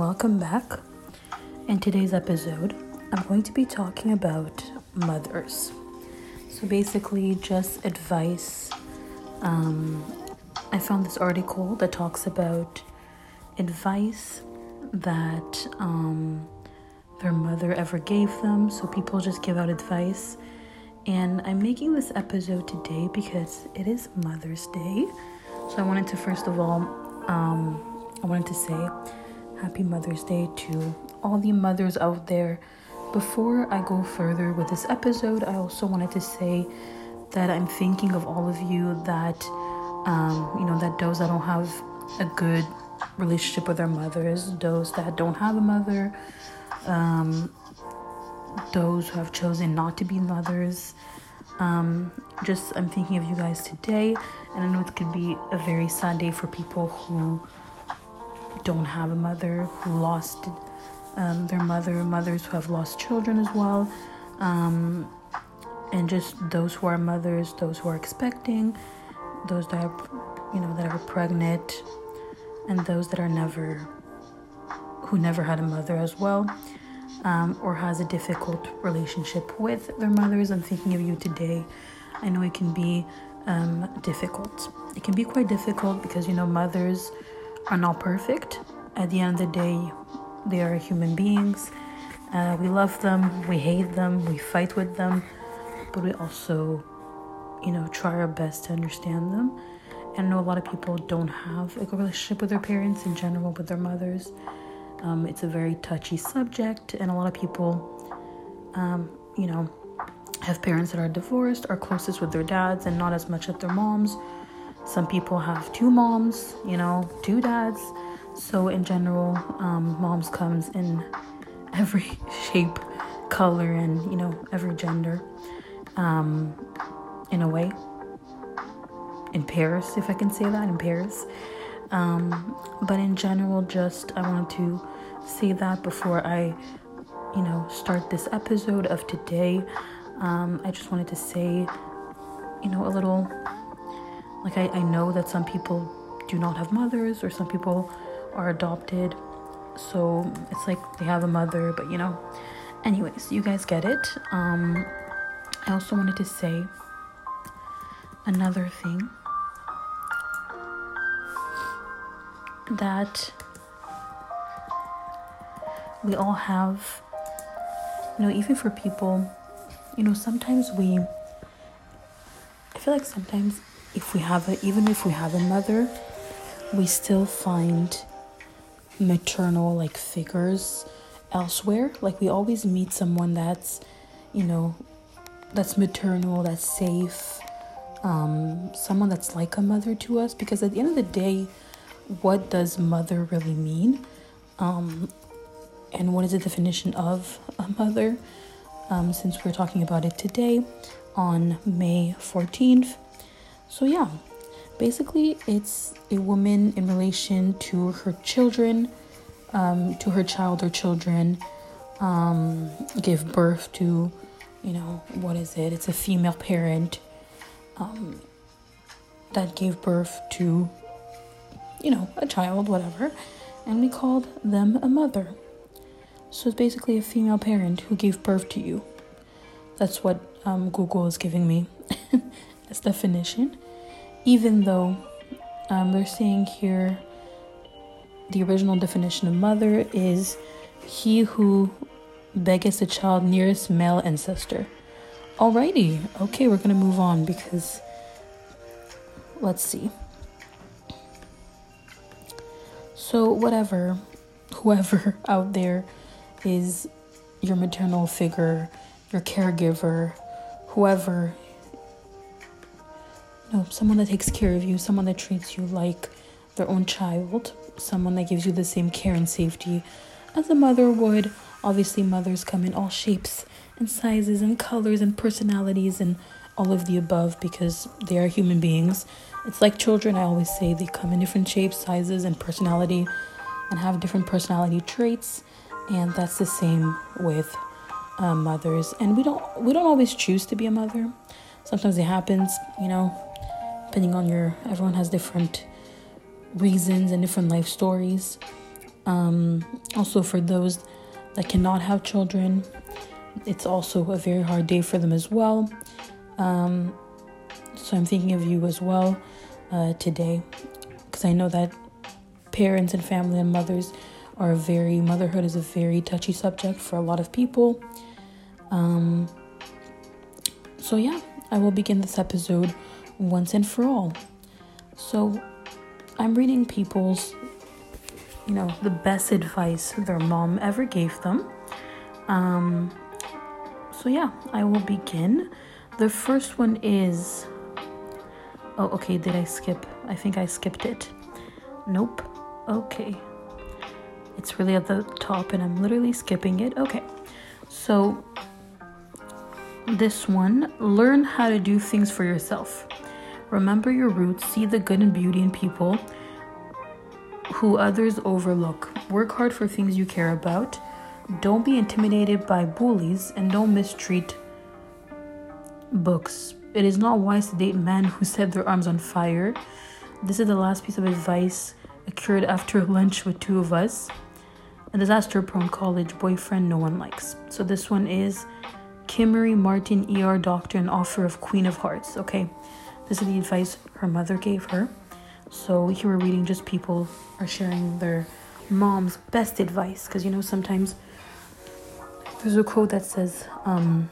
welcome back. In today's episode, I'm going to be talking about mothers. So, basically, just advice. Um, I found this article that talks about advice that um, their mother ever gave them. So, people just give out advice. And I'm making this episode today because it is Mother's Day. So, I wanted to first of all, um, I wanted to say Happy Mother's Day to all the mothers out there. Before I go further with this episode, I also wanted to say that I'm thinking of all of you that, um, you know, that those that don't have a good relationship with their mothers, those that don't have a mother, um, those who have chosen not to be mothers. Um, just I'm thinking of you guys today, and I know it could be a very sad day for people who don't have a mother, who lost um, their mother, mothers who have lost children as well, um, and just those who are mothers, those who are expecting, those that are, you know, that are pregnant, and those that are never, who never had a mother as well. Um, or has a difficult relationship with their mothers. I'm thinking of you today. I know it can be um, difficult. It can be quite difficult because you know mothers are not perfect. At the end of the day, they are human beings. Uh, we love them, we hate them, we fight with them, but we also, you know, try our best to understand them. And I know a lot of people don't have a good relationship with their parents in general, with their mothers. Um, it's a very touchy subject, and a lot of people, um, you know, have parents that are divorced, are closest with their dads, and not as much with their moms. Some people have two moms, you know, two dads. So in general, um, moms comes in every shape, color, and you know every gender. Um, in a way, in pairs, if I can say that, in pairs. Um, but in general, just I wanted to say that before I, you know, start this episode of today. Um, I just wanted to say, you know, a little. Like I, I know that some people do not have mothers, or some people are adopted, so it's like they have a mother, but you know. Anyways, you guys get it. Um, I also wanted to say another thing that we all have, you know, even for people, you know, sometimes we, I feel like sometimes if we have a, even if we have a mother, we still find maternal like figures elsewhere. Like we always meet someone that's, you know, that's maternal, that's safe, um, someone that's like a mother to us. Because at the end of the day, what does mother really mean? Um, and what is the definition of a mother? Um, since we're talking about it today on May 14th. So, yeah, basically, it's a woman in relation to her children, um, to her child or children, um, give birth to, you know, what is it? It's a female parent um, that gave birth to you know, a child, whatever, and we called them a mother. So it's basically a female parent who gave birth to you. That's what um, Google is giving me as definition. Even though um, they're saying here the original definition of mother is he who beggeth a child nearest male ancestor. Alrighty, okay, we're gonna move on because let's see. So, whatever, whoever out there is your maternal figure, your caregiver, whoever, know, someone that takes care of you, someone that treats you like their own child, someone that gives you the same care and safety as a mother would. Obviously, mothers come in all shapes and sizes and colors and personalities and all of the above because they are human beings. It's like children, I always say they come in different shapes, sizes, and personality and have different personality traits, and that's the same with uh, mothers. And we don't we don't always choose to be a mother. Sometimes it happens, you know, depending on your everyone has different reasons and different life stories. Um, also, for those that cannot have children, it's also a very hard day for them as well. Um, so I'm thinking of you as well uh, today because I know that parents and family and mothers are very, motherhood is a very touchy subject for a lot of people. Um, so, yeah, I will begin this episode once and for all. So, I'm reading people's, you know, the best advice their mom ever gave them. Um, so, yeah, I will begin. The first one is. Oh, okay, did I skip? I think I skipped it. Nope. Okay. It's really at the top and I'm literally skipping it. Okay. So, this one learn how to do things for yourself. Remember your roots, see the good and beauty in people who others overlook. Work hard for things you care about. Don't be intimidated by bullies and don't mistreat books. It is not wise to date men who set their arms on fire. This is the last piece of advice occurred after lunch with two of us. A disaster prone college boyfriend no one likes. So this one is Kimmery Martin, ER doctor, and author of Queen of Hearts. Okay, this is the advice her mother gave her. So here we're reading just people are sharing their mom's best advice because you know sometimes there's a quote that says, um,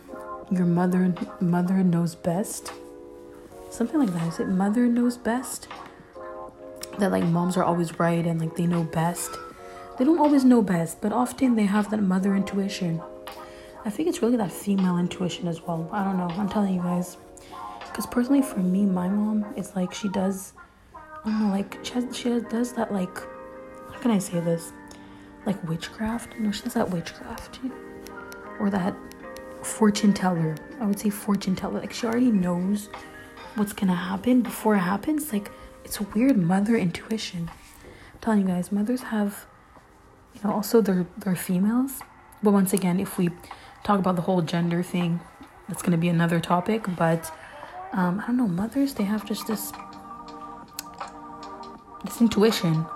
"Your mother mother knows best." Something like that. Is it mother knows best? That like moms are always right and like they know best. They don't always know best, but often they have that mother intuition. I think it's really that female intuition as well. I don't know. I'm telling you guys. Because personally, for me, my mom is like she does. I don't know, like she has, she does that like. How can I say this? Like witchcraft? No, she does that witchcraft, or that fortune teller. I would say fortune teller. Like she already knows what's gonna happen before it happens. Like it's a weird mother intuition. I'm telling you guys, mothers have, you know, also they're they're females. But once again, if we talk about the whole gender thing. That's going to be another topic, but um, I don't know. Mothers, they have just this this intuition.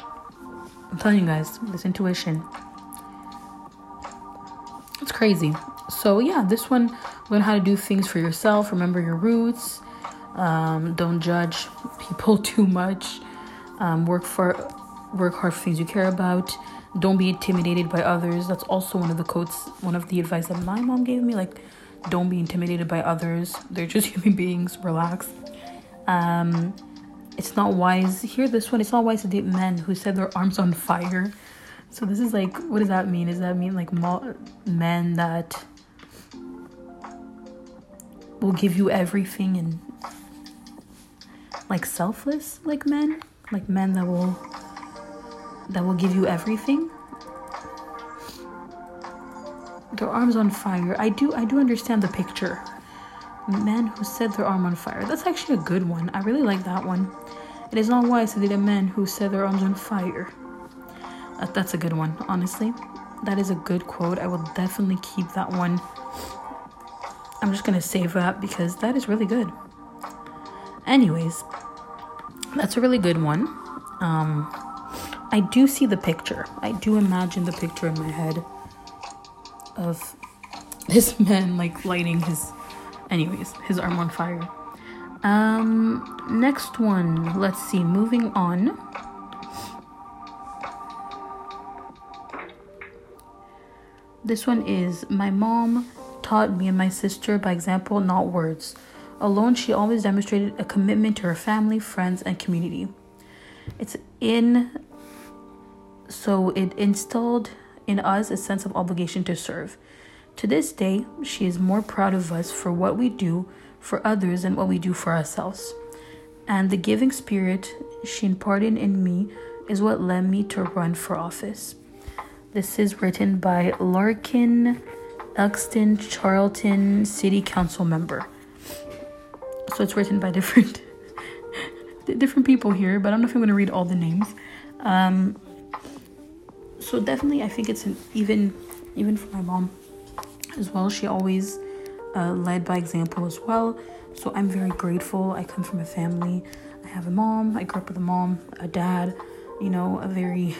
I'm telling you guys, this intuition. It's crazy. So yeah, this one, learn how to do things for yourself. Remember your roots. Um, don't judge people too much. Um, work for work hard for things you care about don't be intimidated by others. That's also one of the quotes, one of the advice that my mom gave me. Like, don't be intimidated by others. They're just human beings. Relax. Um, it's not wise. Hear this one. It's not wise to date men who set their arms on fire. So this is like, what does that mean? Does that mean like mo- men that will give you everything and like selfless, like men, like men that will that will give you everything their arms on fire. I do i do understand the picture. Men who set their arm on fire. That's actually a good one. I really like that one. It is not wise to date a man who set their arms on fire. That, that's a good one honestly. That is a good quote. I will definitely keep that one. I'm just gonna save that because that is really good. Anyways that's a really good one. Um I do see the picture. I do imagine the picture in my head of this man like lighting his anyways, his arm on fire. Um next one, let's see, moving on. This one is my mom taught me and my sister by example, not words. Alone, she always demonstrated a commitment to her family, friends, and community. It's in so it instilled in us a sense of obligation to serve. To this day, she is more proud of us for what we do for others than what we do for ourselves. And the giving spirit she imparted in me is what led me to run for office. This is written by Larkin Elkston Charlton City Council member. So it's written by different different people here, but I don't know if I'm going to read all the names. Um, so definitely i think it's an even even for my mom as well. She always uh, led by example as well. So i'm very grateful. I come from a family. I have a mom. I grew up with a mom a dad you know a very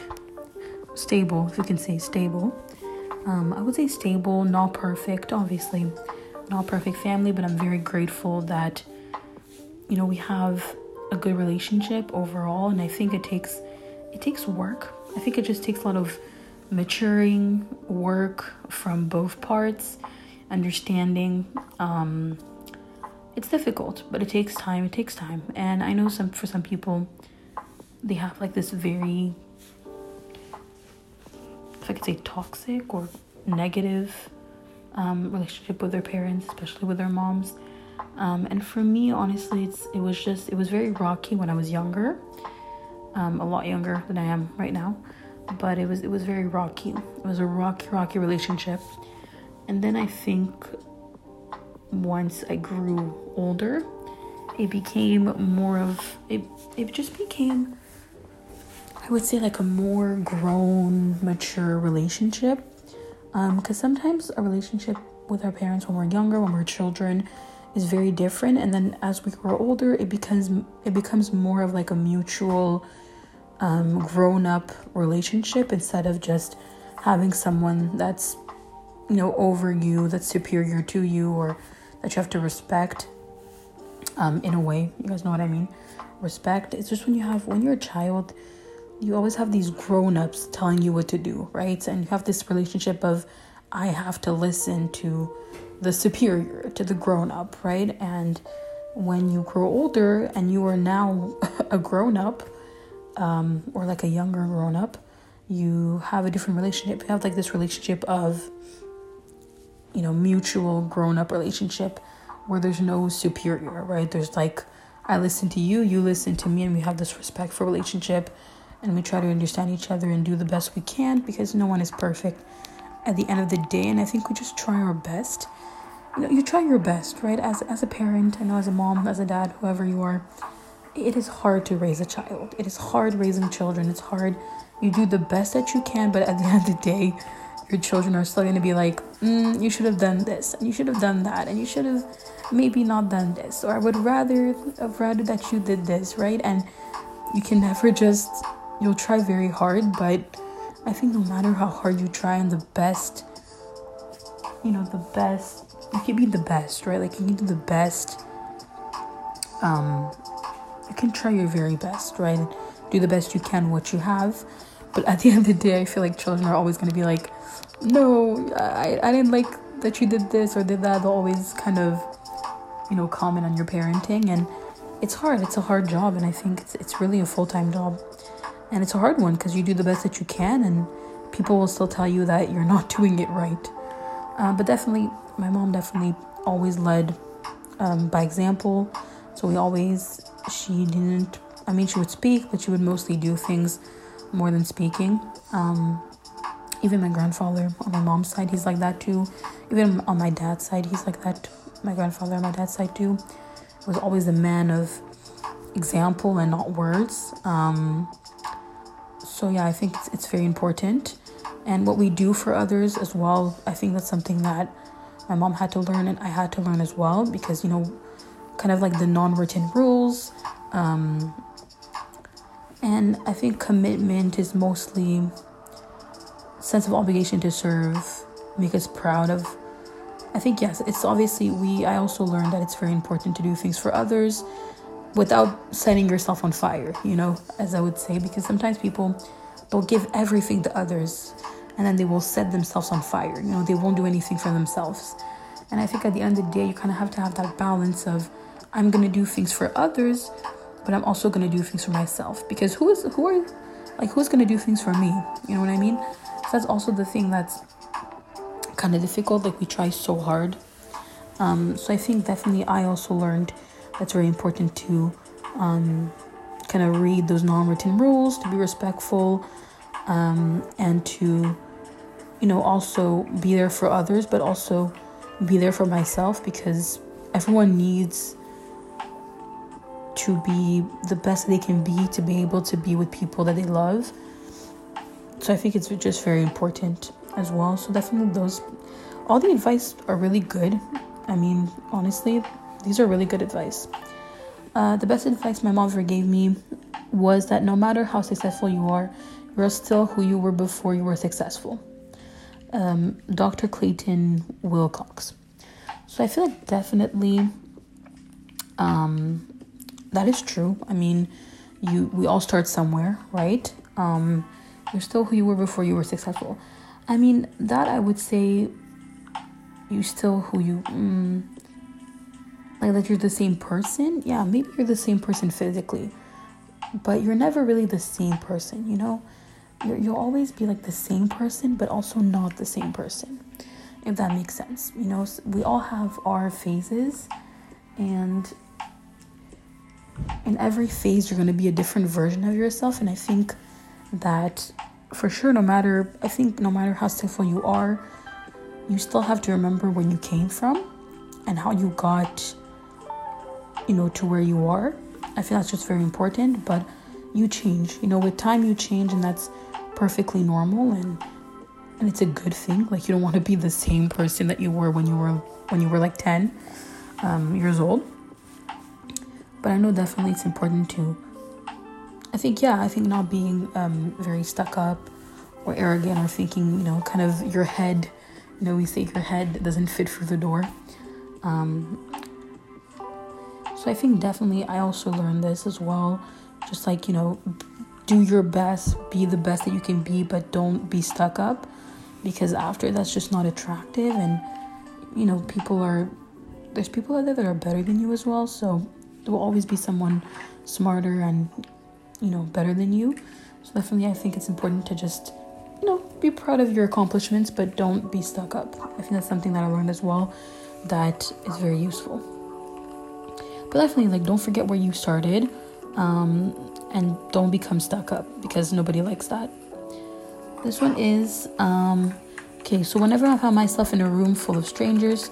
stable, if you can say stable. Um, I would say stable, not perfect, obviously, not perfect family, but I'm very grateful that you know we have a good relationship overall, and I think it takes it takes work. I think it just takes a lot of maturing work from both parts, understanding. Um, it's difficult, but it takes time. It takes time, and I know some for some people, they have like this very, if I could say, toxic or negative um, relationship with their parents, especially with their moms. Um, and for me, honestly, it's it was just it was very rocky when I was younger, um, a lot younger than I am right now. But it was it was very rocky. It was a rocky, rocky relationship. And then I think once I grew older, it became more of it. It just became, I would say, like a more grown, mature relationship. Because um, sometimes a relationship with our parents when we're younger, when we're children, is very different, and then as we grow older, it becomes it becomes more of like a mutual, um, grown up relationship instead of just having someone that's you know over you, that's superior to you, or that you have to respect um, in a way. You guys know what I mean? Respect. It's just when you have, when you're a child, you always have these grown ups telling you what to do, right? And you have this relationship of, I have to listen to the superior, to the grown up, right? And when you grow older and you are now a grown up, um, or like a younger grown up, you have a different relationship. You have like this relationship of you know, mutual grown up relationship where there's no superior, right? There's like, I listen to you, you listen to me, and we have this respectful relationship and we try to understand each other and do the best we can because no one is perfect at the end of the day. And I think we just try our best. You know, you try your best, right? As, as a parent, I know as a mom, as a dad, whoever you are, it is hard to raise a child. It is hard raising children. It's hard. You do the best that you can, but at the end of the day, your children are still going to be like, mm, you should have done this, and you should have done that, and you should have maybe not done this, or I would rather have rather that you did this, right? And you can never just, you'll try very hard, but I think no matter how hard you try and the best, you know, the best, you can be the best, right? Like you can do the best. Um, you can try your very best, right? Do the best you can what you have. But at the end of the day, I feel like children are always going to be like, no, I, I didn't like that you did this or did that. They'll always kind of, you know, comment on your parenting. And it's hard. It's a hard job. And I think it's, it's really a full time job. And it's a hard one because you do the best that you can. And people will still tell you that you're not doing it right. Uh, but definitely, my mom definitely always led um, by example. So we always, she didn't, I mean, she would speak, but she would mostly do things more than speaking. Um, even my grandfather on my mom's side, he's like that too. Even on my dad's side, he's like that. My grandfather on my dad's side too was always a man of example and not words. Um, so yeah, I think it's, it's very important. And what we do for others as well, I think that's something that my mom had to learn and I had to learn as well because you know, kind of like the non-written rules. Um, and I think commitment is mostly sense of obligation to serve, make us proud of. I think yes, it's obviously we I also learned that it's very important to do things for others without setting yourself on fire, you know, as I would say because sometimes people they'll give everything to others and then they will set themselves on fire. You know, they won't do anything for themselves. And I think at the end of the day, you kind of have to have that balance of I'm to do things for others, but I'm also to do things for myself because who is who are like who's to do things for me? You know what I mean? that's also the thing that's kind of difficult. Like we try so hard. Um, so I think definitely I also learned that's very important to um, kind of read those non-written rules, to be respectful, um, and to you know also be there for others, but also be there for myself because everyone needs to be the best they can be to be able to be with people that they love so I think it's just very important as well. So definitely those, all the advice are really good. I mean, honestly, these are really good advice. Uh, the best advice my mom ever gave me was that no matter how successful you are, you're still who you were before you were successful. Um, Dr. Clayton Wilcox. So I feel like definitely um, that is true. I mean, you we all start somewhere, right? Um, you're still who you were before you were successful. I mean, that I would say you still who you mm, like that you're the same person. Yeah, maybe you're the same person physically, but you're never really the same person, you know? you you'll always be like the same person, but also not the same person, if that makes sense. You know, we all have our phases, and in every phase, you're going to be a different version of yourself. And I think that for sure, no matter, I think no matter how successful you are, you still have to remember where you came from and how you got, you know, to where you are. I feel that's just very important, but you change. You know, with time, you change, and that's perfectly normal and and it's a good thing like you don't want to be the same person that you were when you were when you were like 10 um, years old but i know definitely it's important to i think yeah i think not being um, very stuck up or arrogant or thinking you know kind of your head you know we say your head doesn't fit through the door um, so i think definitely i also learned this as well just like you know do your best, be the best that you can be, but don't be stuck up because after that's just not attractive. And, you know, people are, there's people out there that are better than you as well. So there will always be someone smarter and, you know, better than you. So definitely, I think it's important to just, you know, be proud of your accomplishments, but don't be stuck up. I think that's something that I learned as well that is very useful. But definitely, like, don't forget where you started. Um, and don't become stuck up because nobody likes that. This one is um, okay. So whenever I found myself in a room full of strangers,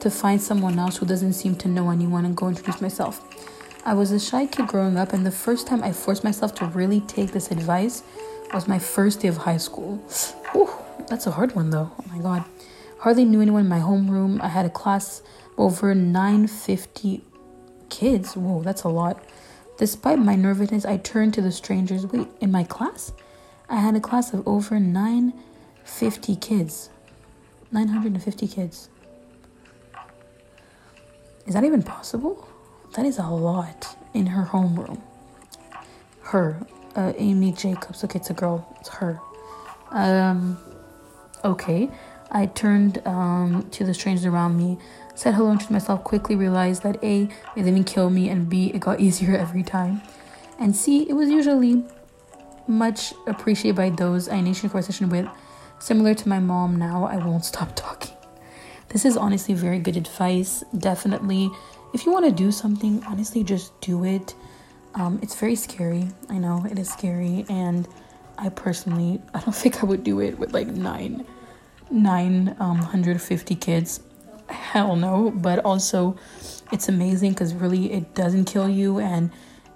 to find someone else who doesn't seem to know anyone and go introduce myself. I was a shy kid growing up, and the first time I forced myself to really take this advice was my first day of high school. Whew, that's a hard one though. Oh my god. Hardly knew anyone in my homeroom. I had a class over 950 kids. Whoa, that's a lot. Despite my nervousness, I turned to the strangers. Wait, in my class? I had a class of over 950 kids. 950 kids. Is that even possible? That is a lot in her homeroom. Her, uh, Amy Jacobs. Okay, it's a girl. It's her. Um, okay. I turned um, to the strangers around me said hello to myself, quickly realized that A, they didn't kill me, and B, it got easier every time. And C, it was usually much appreciated by those I initiated conversation with. Similar to my mom now, I won't stop talking. This is honestly very good advice. Definitely, if you want to do something, honestly, just do it. Um, it's very scary. I know it is scary, and I personally, I don't think I would do it with like nine, nine um, hundred fifty kids hell no but also it's amazing because really it doesn't kill you and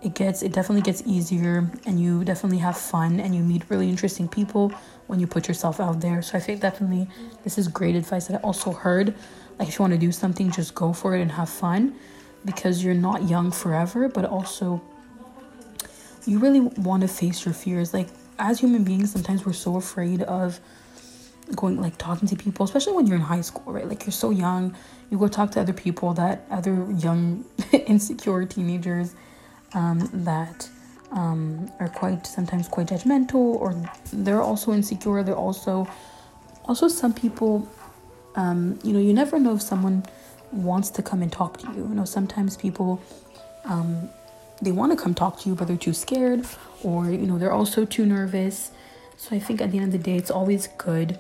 it gets it definitely gets easier and you definitely have fun and you meet really interesting people when you put yourself out there. So i think definitely this is great advice that i also heard. Like if you want to do something just go for it and have fun because you're not young forever but also you really want to face your fears. Like as human beings sometimes we're so afraid of going like talking to people, especially when you're in high school, right? Like you're so young, you go talk to other people that other young insecure teenagers um, that um, are quite sometimes quite judgmental or they're also insecure. They're also also some people, um, you know, you never know if someone wants to come and talk to you. You know, sometimes people um, they want to come talk to you, but they're too scared or you know they're also too nervous. So I think at the end of the day, it's always good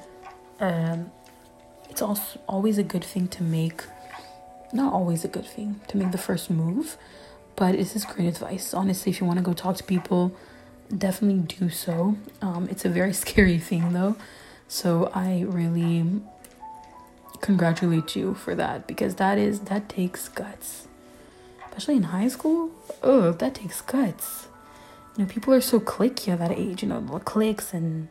um, it's also always a good thing to make not always a good thing to make the first move but this is great advice. Honestly if you want to go talk to people definitely do so. Um, it's a very scary thing though. So i really congratulate you for that because that is that takes guts. Especially in high school? Oh that takes guts. You know people are so clicky at that age you know the cliques and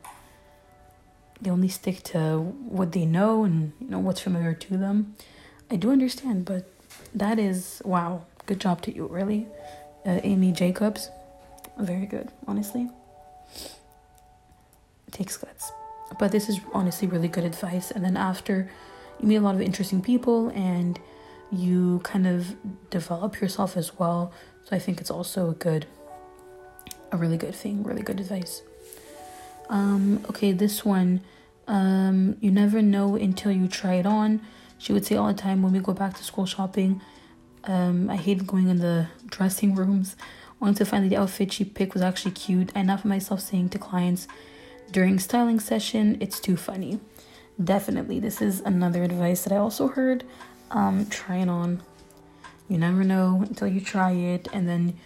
they only stick to what they know and you know what's familiar to them. I do understand, but that is wow. Good job to you, really, uh, Amy Jacobs. Very good, honestly. takes guts. But this is honestly really good advice. And then after you meet a lot of interesting people and you kind of develop yourself as well. So I think it's also a good, a really good thing, really good advice. Um, okay, this one, um, you never know until you try it on. She would say all the time when we go back to school shopping, um, I hated going in the dressing rooms. To find the outfit she picked was actually cute. I now myself saying to clients during styling session, it's too funny. Definitely, this is another advice that I also heard. Um, try it on. You never know until you try it, and then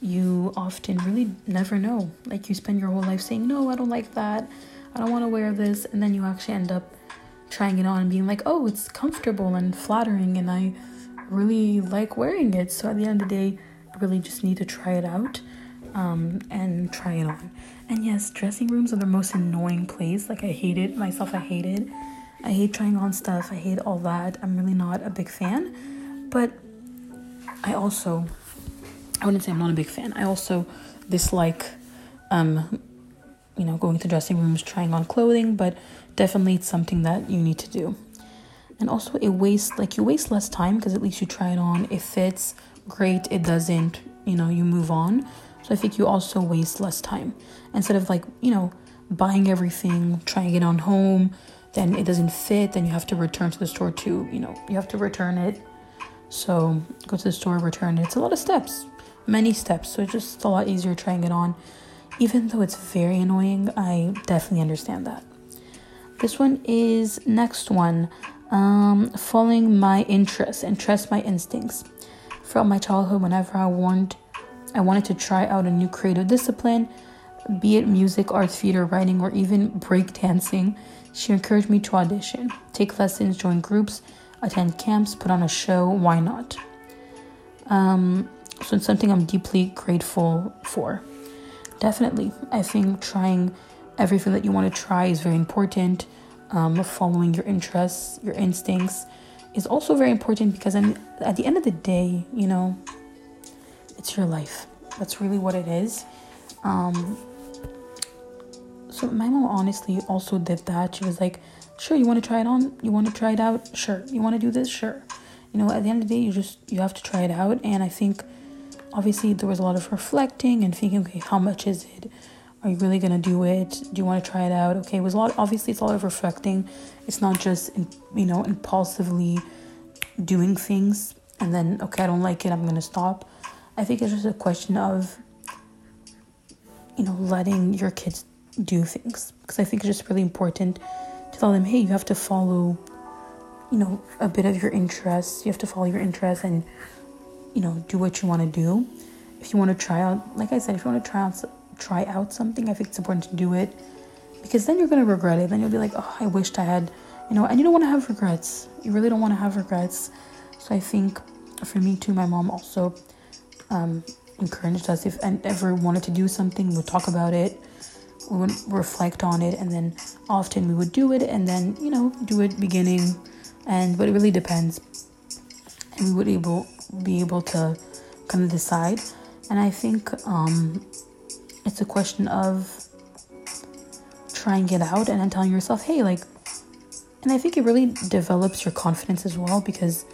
you often really never know. Like you spend your whole life saying, No, I don't like that. I don't want to wear this. And then you actually end up trying it on and being like, Oh, it's comfortable and flattering, and I really like wearing it. So at the end of the day, I really just need to try it out um, and try it on. And yes, dressing rooms are the most annoying place. Like, I hate it myself, I hate it. I hate trying on stuff, I hate all that. I'm really not a big fan. But I also, I wouldn't say I'm not a big fan. I also dislike, um, you know, going to dressing rooms, trying on clothing, but definitely it's something that you need to do and also it wastes like you waste less time because at least you try it on. It fits great it doesn't you know you move on. So i think you also waste less time. Instead of like you know buying everything trying it on home then it doesn't fit then you have to return to the store to you know you have to return it. So go to the store return it. It's a lot of steps. Many steps. So it's just a lot easier trying it on. Even though it's very annoying i definitely understand that. This one is next one um, following my interests and trust my instincts. Throughout my childhood, whenever I wanted, I wanted to try out a new creative discipline, be it music, art, theater, writing, or even break dancing, she encouraged me to audition, take lessons, join groups, attend camps, put on a show. Why not? Um, so it's something I'm deeply grateful for. Definitely, I think trying everything that you want to try is very important um, following your interests, your instincts is also very important because at the end of the day, you know, it's your life. That's really what it is. Um, so my mom honestly also did that. She was like, "Sure, you want to try it on? You want to try it out? Sure. You want to do this? Sure." You know, at the end of the day, you just you have to try it out. And I think, obviously, there was a lot of reflecting and thinking, okay, how much is it? Are you really gonna do it? Do you want to try it out? Okay, it was a lot. Obviously, it's a lot of reflecting. It's not just you know impulsively doing things and then okay, I don't like it. I'm gonna stop. I think it's just a question of you know letting your kids do things because I think it's just really important to tell them, hey, you have to follow you know a bit of your interests. You have to follow your interests and you know do what you want to do. If you want to try out, like I said, if you want to try out try out something, I think it's important to do it because then you're going to regret it. Then you'll be like, oh, I wished I had, you know, and you don't want to have regrets. You really don't want to have regrets. So I think for me too, my mom also um, encouraged us if and ever wanted to do something, we would talk about it, we would reflect on it, and then often we would do it and then, you know, do it beginning and but it really depends. And we would able be able to kind of decide. And I think um, it's a question of trying it out and then telling yourself, hey, like, and I think it really develops your confidence as well because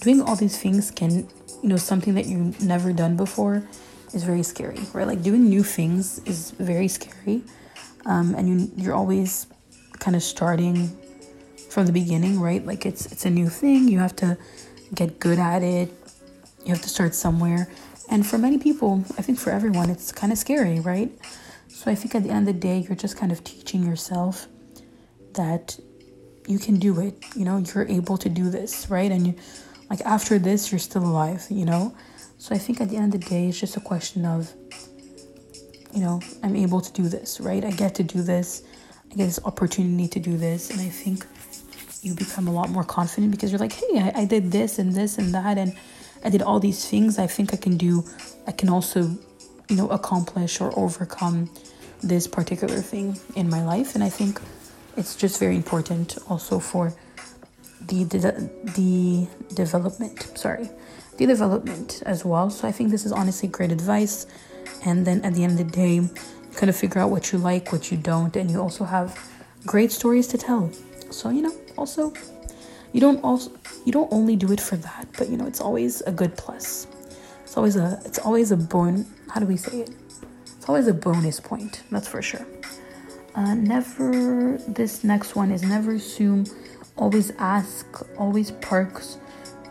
doing all these things can, you know, something that you've never done before is very scary, right? Like doing new things is very scary. Um, and you, you're always kind of starting from the beginning, right? Like it's it's a new thing. You have to get good at it. You have to start somewhere. And for many people, I think for everyone, it's kind of scary, right? So I think at the end of the day, you're just kind of teaching yourself that you can do it. You know, you're able to do this, right? And you, like after this, you're still alive, you know? So I think at the end of the day, it's just a question of, you know, I'm able to do this, right? I get to do this. I get this opportunity to do this. And I think you become a lot more confident because you're like, hey, I, I did this and this and that. And I did all these things, I think I can do, I can also, you know, accomplish or overcome this particular thing in my life. And I think it's just very important also for the, the, the development, sorry, the development as well. So I think this is honestly great advice. And then at the end of the day, kind of figure out what you like, what you don't, and you also have great stories to tell. So, you know, also you don't also you don't only do it for that, but you know, it's always a good plus. It's always a it's always a bon how do we say it? It's always a bonus point, that's for sure. Uh, never this next one is never assume, always ask, always parks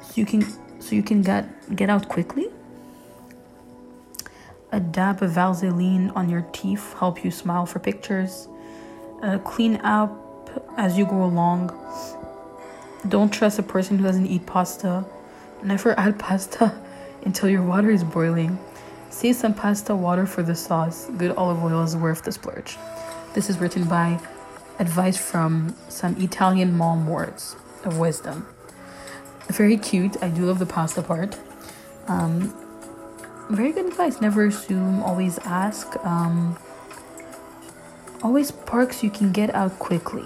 so you can so you can get get out quickly. A dab of Vaseline on your teeth help you smile for pictures. Uh, clean up as you go along. Don't trust a person who doesn't eat pasta. Never add pasta until your water is boiling. Save some pasta water for the sauce. Good olive oil is worth the splurge. This is written by advice from some Italian mom words of wisdom. Very cute. I do love the pasta part. Um, very good advice. Never assume, always ask. Um, always park so you can get out quickly.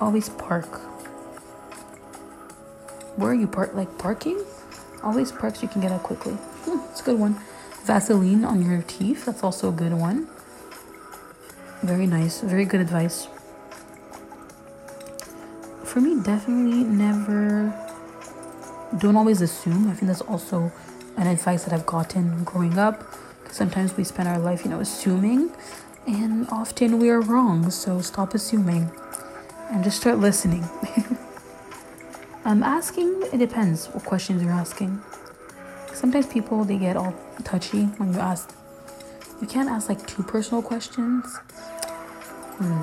Always park. Where are you park? Like parking? Always park so you can get out quickly. Hmm, it's a good one. Vaseline on your teeth. That's also a good one. Very nice. Very good advice. For me, definitely never. Don't always assume. I think that's also an advice that I've gotten growing up. Sometimes we spend our life, you know, assuming, and often we are wrong. So stop assuming and just start listening. I'm asking, it depends what questions you're asking. Sometimes people they get all touchy when you ask. You can't ask like too personal questions. Hmm.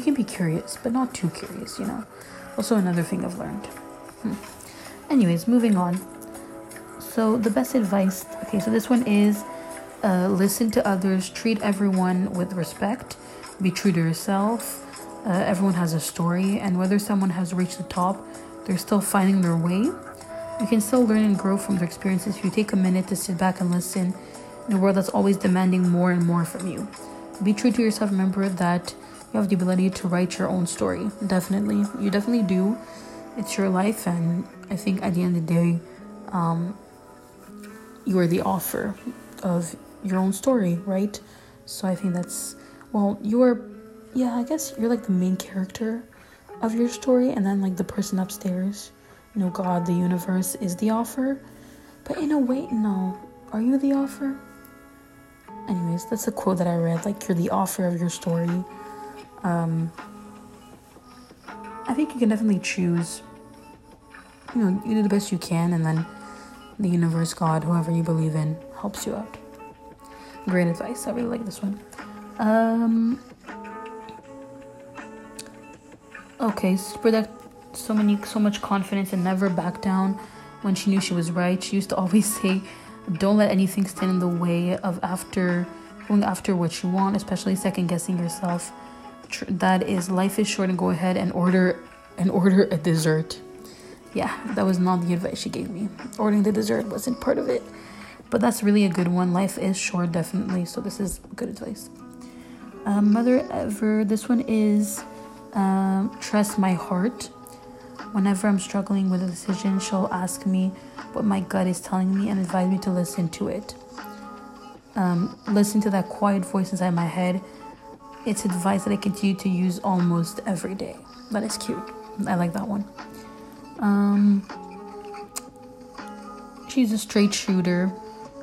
Can be curious, but not too curious, you know. Also, another thing I've learned. Hmm. Anyways, moving on. So, the best advice okay, so this one is uh, listen to others, treat everyone with respect, be true to yourself. Uh, everyone has a story, and whether someone has reached the top, they're still finding their way. You can still learn and grow from their experiences if you take a minute to sit back and listen in a world that's always demanding more and more from you. Be true to yourself. Remember that you have the ability to write your own story. Definitely. You definitely do. It's your life, and I think at the end of the day, um, you are the author of your own story, right? So I think that's well, you're, yeah, I guess you're like the main character of your story, and then like the person upstairs, you know, God, the universe is the author. But in a way, no. Are you the author? Anyways, that's a quote that I read. Like, you're the author of your story. Um, I think you can definitely choose. You know, you do the best you can, and then the universe, God, whoever you believe in, helps you out. Great advice. I really like this one. Um. Okay, Super so many, so much confidence and never back down when she knew she was right. She used to always say, "Don't let anything stand in the way of after going after what you want, especially second guessing yourself." That is, life is short, and go ahead and order and order a dessert. Yeah, that was not the advice she gave me. Ordering the dessert wasn't part of it, but that's really a good one. Life is short, definitely. So this is good advice. Um, mother ever. This one is um, trust my heart. Whenever I'm struggling with a decision, she'll ask me what my gut is telling me and advise me to listen to it. Um, listen to that quiet voice inside my head. It's advice that I continue to use almost every day. That is cute. I like that one. Um, she's a straight shooter,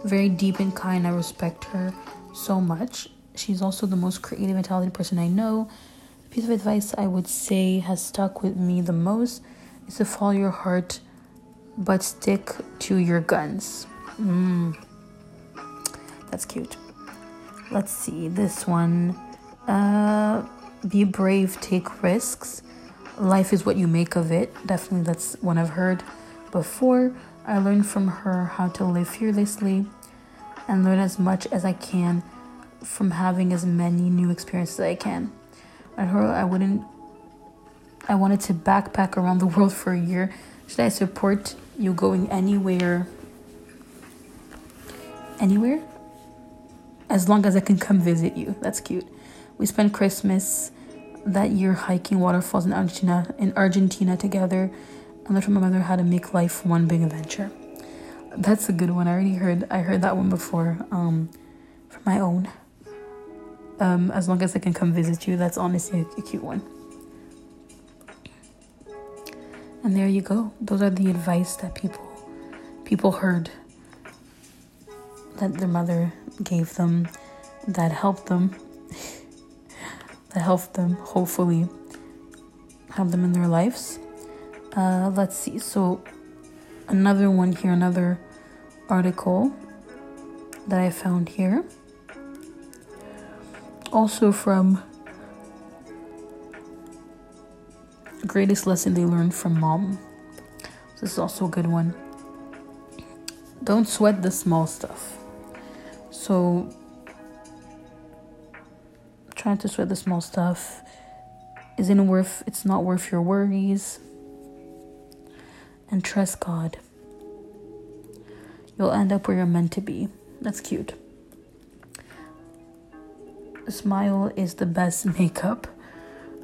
very deep and kind. I respect her so much. She's also the most creative and talented person I know. Piece of advice I would say has stuck with me the most is to follow your heart, but stick to your guns. Mm. That's cute. Let's see this one. Uh, be brave, take risks. Life is what you make of it. Definitely, that's one I've heard before. I learned from her how to live fearlessly and learn as much as I can from having as many new experiences as I can. I heard I wouldn't. I wanted to backpack around the world for a year. Should I support you going anywhere? Anywhere? As long as I can come visit you. That's cute. We spent Christmas that year hiking waterfalls in Argentina in Argentina together and learned from my mother how to make life one big adventure. That's a good one. I already heard I heard that one before. Um, from my own. Um, as long as I can come visit you, that's honestly a, a cute one. And there you go. Those are the advice that people people heard that their mother gave them that helped them that helped them hopefully have them in their lives. Uh, let's see. So another one here, another article that I found here. Also from Greatest Lesson They Learned from Mom. This is also a good one. Don't sweat the small stuff. So, trying to sweat the small stuff isn't worth, it's not worth your worries. And trust God. You'll end up where you're meant to be. That's cute. Smile is the best makeup.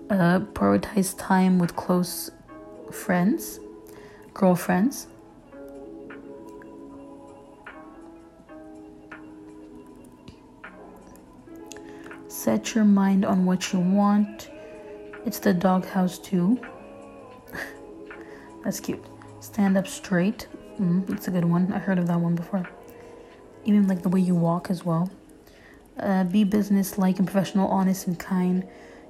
Uh, prioritize time with close friends, girlfriends. Set your mind on what you want. It's the doghouse too. That's cute. Stand up straight. Mm, that's a good one. I heard of that one before. Even like the way you walk as well. Uh, be business like and professional, honest and kind.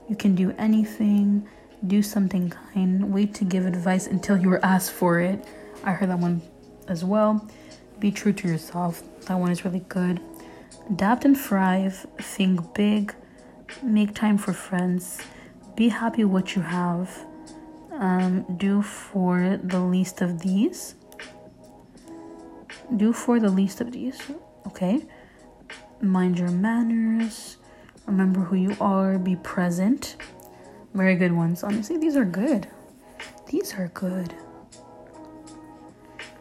You can do anything. Do something kind. Wait to give advice until you are asked for it. I heard that one as well. Be true to yourself. That one is really good. Adapt and thrive. Think big. Make time for friends. Be happy with what you have. Um, do for the least of these. Do for the least of these. Okay. Mind your manners. Remember who you are. Be present. Very good ones. Honestly, these are good. These are good.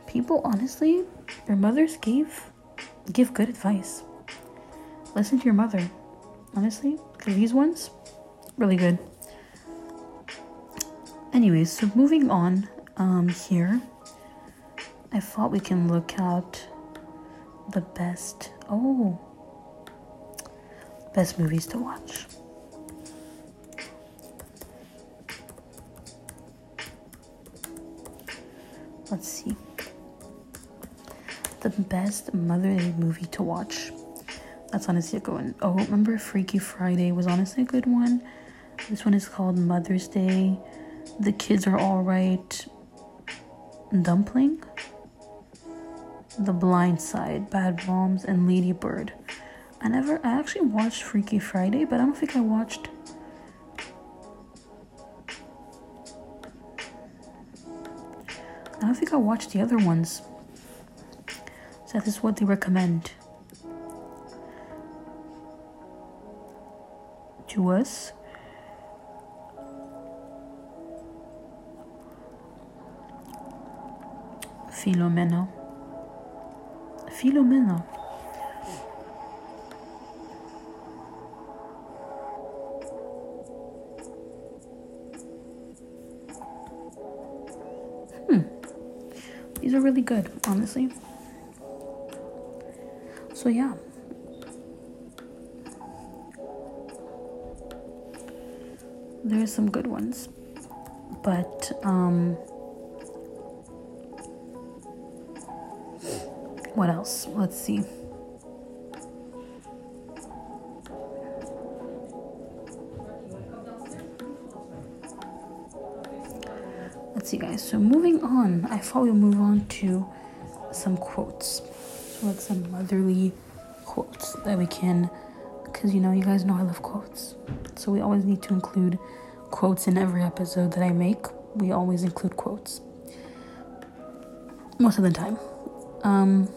People, honestly, your mothers gave give good advice. Listen to your mother. Honestly, these ones, really good. Anyways, so moving on um, here, I thought we can look out the best. Oh, best movies to watch. Let's see. The best motherly movie to watch. That's honestly a good one. Oh, remember Freaky Friday was honestly a good one. This one is called Mother's Day. The kids are all right. Dumpling. The Blind Side, Bad Moms, and Lady Bird. I never, I actually watched Freaky Friday, but I don't think I watched. I don't think I watched the other ones. So this is what they recommend to us. Philomena. Philomena. Are really good, honestly. So, yeah. There are some good ones. But, um, what else? Let's see. Guys. So, moving on, I thought we'd move on to some quotes. So, like some motherly quotes that we can, because you know, you guys know I love quotes. So, we always need to include quotes in every episode that I make. We always include quotes. Most of the time. Um,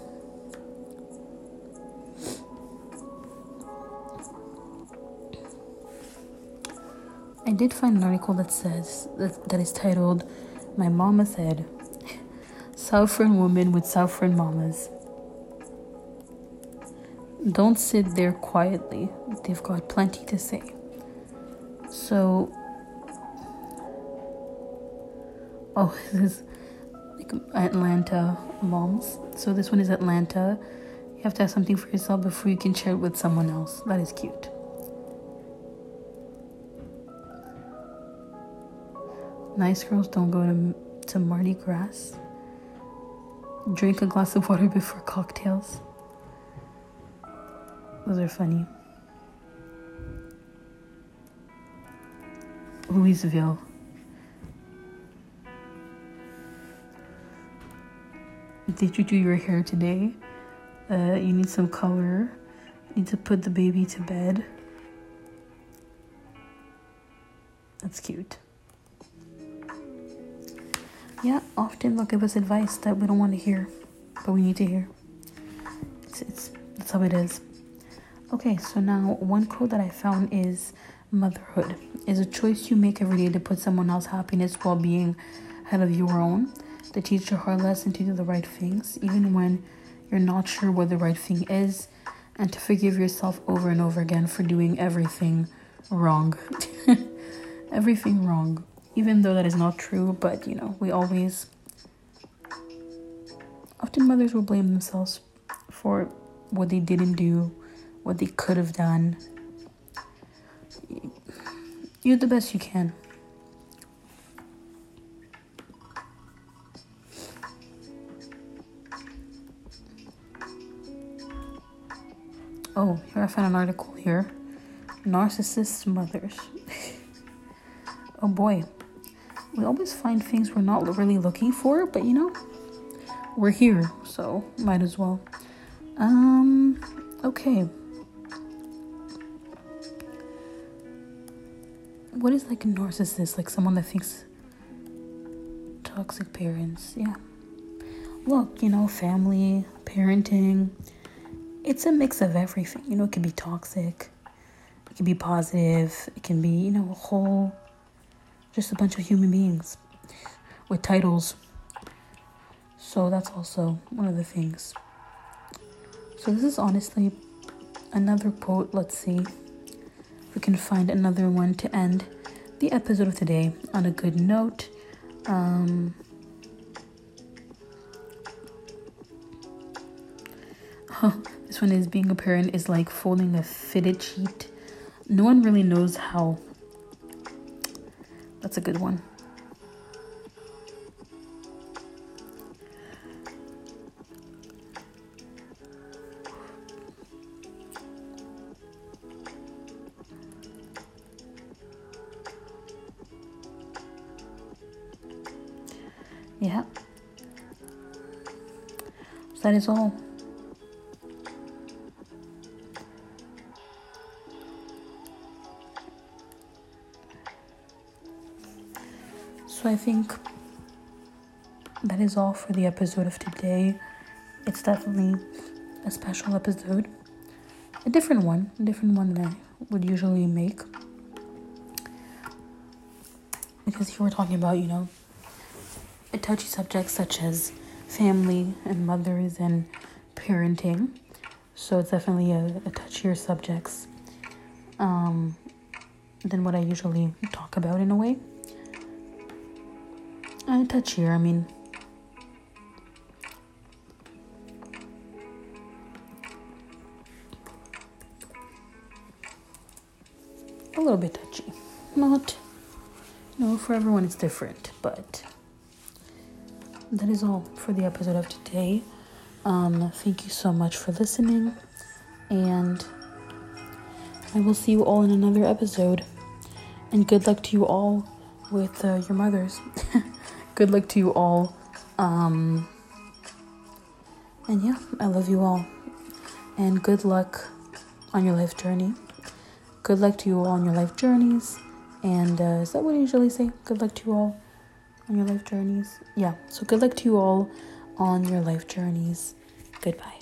I did find an article that says that, that is titled My Mama Said Suffering Women with Suffering Mamas. Don't sit there quietly. They've got plenty to say. So, oh, this is like Atlanta moms. So, this one is Atlanta. You have to have something for yourself before you can share it with someone else. That is cute. Nice girls don't go to, to Mardi Gras. Drink a glass of water before cocktails. Those are funny. Louisville. Did you do your hair today? Uh, you need some color. You need to put the baby to bed. That's cute. Yeah, often they'll give us advice that we don't want to hear, but we need to hear. It's, it's that's how it is. Okay, so now one quote that I found is motherhood is a choice you make every day to put someone else's happiness, well being ahead of your own, to teach your heart lesson to do the right things, even when you're not sure what the right thing is, and to forgive yourself over and over again for doing everything wrong. everything wrong. Even though that is not true, but you know, we always. Often mothers will blame themselves for what they didn't do, what they could have done. You do the best you can. Oh, here I found an article here. Narcissist mothers. oh boy. We always find things we're not really looking for, but you know, we're here, so might as well. Um, okay. What is like a narcissist? Like someone that thinks toxic parents, yeah. Look, you know, family, parenting, it's a mix of everything. You know, it can be toxic, it can be positive, it can be, you know, a whole, just a bunch of human beings with titles. So that's also one of the things. So this is honestly another quote. Let's see if we can find another one to end the episode of today on a good note. Um, this one is being a parent is like folding a fitted sheet. No one really knows how. That's a good one. Yeah. So that is all. Think that is all for the episode of today. It's definitely a special episode, a different one, a different one than I would usually make. Because here we're talking about, you know, a touchy subject such as family and mothers and parenting. So it's definitely a, a touchier subjects um, than what I usually talk about in a way. Uh, touchier, I mean. A little bit touchy. Not, no, for everyone it's different, but that is all for the episode of today. Um, thank you so much for listening, and I will see you all in another episode. And good luck to you all with uh, your mothers. good luck to you all. Um, and yeah, I love you all. And good luck on your life journey. Good luck to you all on your life journeys. And uh, is that what I usually say? Good luck to you all on your life journeys. Yeah, so good luck to you all on your life journeys. Goodbye.